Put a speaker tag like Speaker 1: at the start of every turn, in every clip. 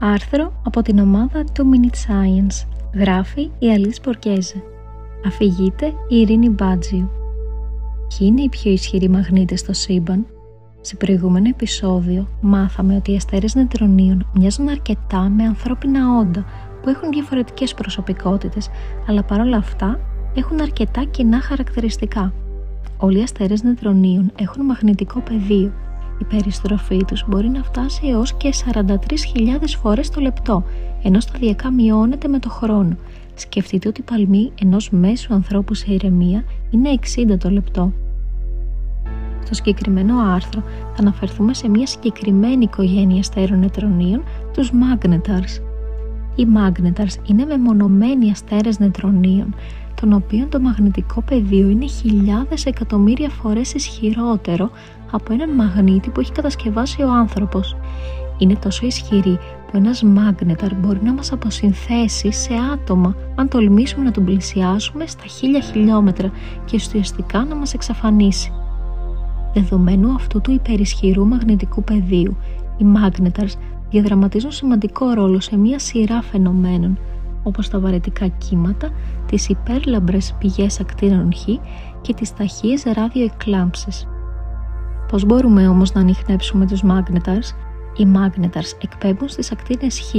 Speaker 1: Άρθρο από την ομάδα του Minute Science. Γράφει η Αλής Πορκέζε. Αφηγείται η Ειρήνη Μπάτζιου. Ποιοι είναι οι πιο ισχυροί μαγνήτες στο σύμπαν; Σε προηγούμενο επεισόδιο μάθαμε ότι οι αστέρες νετρονίων μοιάζουν αρκετά με ανθρώπινα όντα που έχουν διαφορετικές προσωπικότητες, αλλά παρόλα αυτά έχουν αρκετά κοινά χαρακτηριστικά. Όλοι οι αστέρες νετρονίων έχουν μαγνητικό πεδίο η περιστροφή τους μπορεί να φτάσει έως και 43.000 φορές το λεπτό, ενώ σταδιακά μειώνεται με το χρόνο. Σκεφτείτε ότι η παλμή ενός μέσου ανθρώπου σε ηρεμία είναι 60 το λεπτό. Στο συγκεκριμένο άρθρο θα αναφερθούμε σε μια συγκεκριμένη οικογένεια αστέρων νετρονίων, τους Magnetars. Οι Magnetars είναι μεμονωμένοι αστέρες νετρονίων, των οποίων το μαγνητικό πεδίο είναι χιλιάδες εκατομμύρια φορές ισχυρότερο από έναν μαγνήτη που έχει κατασκευάσει ο άνθρωπος. Είναι τόσο ισχυρή που ένας μάγνεταρ μπορεί να μας αποσυνθέσει σε άτομα αν τολμήσουμε να τον πλησιάσουμε στα χίλια χιλιόμετρα και ουσιαστικά να μας εξαφανίσει. Δεδομένου αυτού του υπερισχυρού μαγνητικού πεδίου, οι μάγνεταρς διαδραματίζουν σημαντικό ρόλο σε μία σειρά φαινομένων, όπως τα βαρετικά κύματα, τις υπέρλαμπρες πηγές ακτίνων Χ και τις ταχείες ραδιοεκλάμψεις. Πώς μπορούμε όμως να ανοιχνεύσουμε τους magnetars? Οι magnetars εκπέμπουν στις ακτίνες Χ,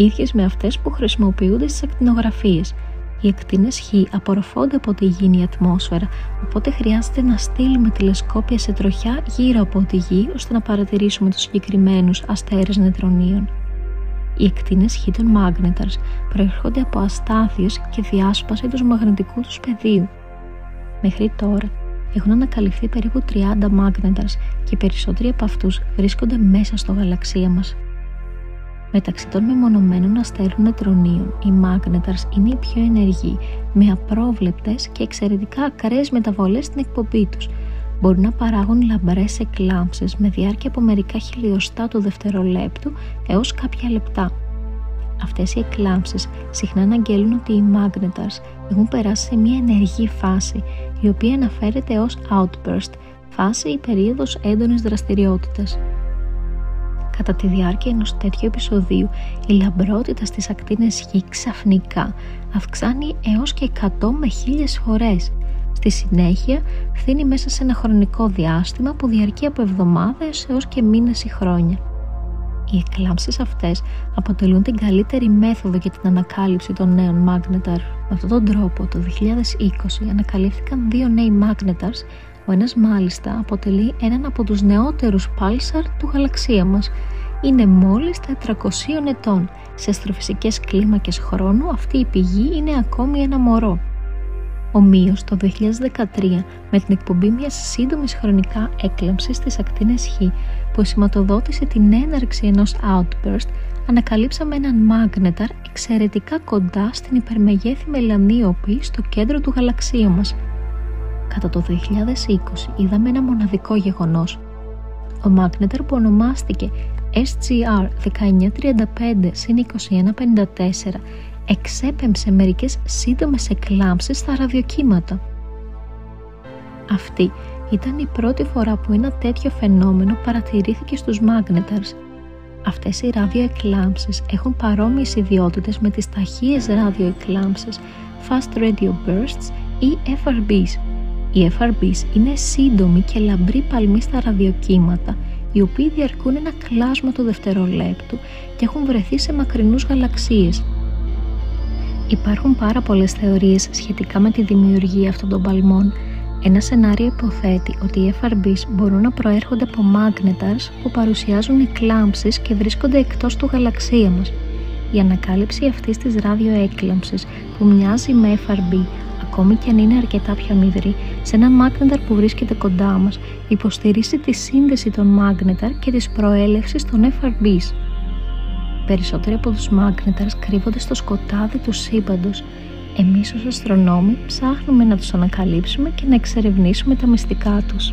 Speaker 1: ίδιες με αυτές που χρησιμοποιούνται στις ακτινογραφίες. Οι ακτίνες Χ απορροφώνται από τη γη ατμόσφαιρα, οπότε χρειάζεται να στείλουμε τηλεσκόπια σε τροχιά γύρω από τη γη ώστε να παρατηρήσουμε τους συγκεκριμένους αστέρες νετρονίων. Οι ακτίνες Χ των magnetars προέρχονται από αστάθειες και διάσπαση του μαγνητικού τους πεδίου. Μέχρι τώρα, έχουν ανακαλυφθεί περίπου 30 magnetars και οι περισσότεροι από αυτούς βρίσκονται μέσα στο γαλαξία μας. Μεταξύ των μεμονωμένων αστέρων νετρονίων, οι magnetars είναι οι πιο ενεργοί, με απρόβλεπτες και εξαιρετικά ακραίες μεταβολές στην εκπομπή τους. Μπορούν να παράγουν λαμπρές εκλάμψεις με διάρκεια από μερικά χιλιοστά του δευτερολέπτου έως κάποια λεπτά. Αυτές οι εκλάμψεις συχνά αναγγέλουν ότι οι magnetars έχουν περάσει σε μια ενεργή φάση η οποία αναφέρεται ως outburst, φάση ή περίοδος έντονης δραστηριότητας. Κατά τη διάρκεια ενός τέτοιου επεισοδίου, η λαμπρότητα στις ακτίνες Χ ξαφνικά αυξάνει έως και 100 με 1000 φορές. Στη συνέχεια, φθήνει μέσα σε ένα χρονικό διάστημα που διαρκεί από εβδομάδες έως και μήνες ή χρόνια. Οι εκλάμψεις αυτές αποτελούν την καλύτερη μέθοδο για την ανακάλυψη των νέων Magnetar. Με αυτόν τον τρόπο, το 2020 ανακαλύφθηκαν δύο νέοι Magnetars, ο ένας μάλιστα αποτελεί έναν από τους νεότερους Pulsar του γαλαξία μας. Είναι μόλις 400 ετών. Σε αστροφυσικές κλίμακες χρόνου αυτή η πηγή είναι ακόμη ένα μωρό. Ομοίως το 2013, με την εκπομπή μιας σύντομης χρονικά έκλαμψης στις ακτίνες Χ που σηματοδότησε την έναρξη ενός outburst, ανακαλύψαμε έναν μάγνεταρ εξαιρετικά κοντά στην υπερμεγέθη μελανίωπη στο κέντρο του γαλαξίου μας. Κατά το 2020 είδαμε ένα μοναδικό γεγονός. Ο μάγνεταρ που ονομάστηκε SGR 1935 2154 εξέπεμψε μερικές σύντομες εκλάμψεις στα ραδιοκύματα. Αυτή ήταν η πρώτη φορά που ένα τέτοιο φαινόμενο παρατηρήθηκε στους Magnetars. Αυτές οι ραδιοεκλάμψεις έχουν παρόμοιες ιδιότητες με τις ταχείες ραδιοεκλάμψεις Fast Radio Bursts ή FRBs. Οι FRBs είναι σύντομοι και λαμπροί παλμοί στα ραδιοκύματα, οι οποίοι διαρκούν ένα κλάσμα του δευτερολέπτου και έχουν βρεθεί σε μακρινούς γαλαξίες. Υπάρχουν πάρα πολλές θεωρίες σχετικά με τη δημιουργία αυτών των παλμών. Ένα σενάριο υποθέτει ότι οι FRBs μπορούν να προέρχονται από magnetars που παρουσιάζουν εκλάμψεις και βρίσκονται εκτός του γαλαξία μας. Η ανακάλυψη αυτής της ραδιοέκλαμψης που μοιάζει με FRB ακόμη και αν είναι αρκετά πιο μικρή, σε ένα magnetar που βρίσκεται κοντά μας, υποστηρίζει τη σύνδεση των magnetar και της προέλευσης των FRBs. Περισσότεροι από τους Magnetars κρύβονται στο σκοτάδι του σύμπαντος. Εμείς ως αστρονόμοι ψάχνουμε να τους ανακαλύψουμε και να εξερευνήσουμε τα μυστικά τους.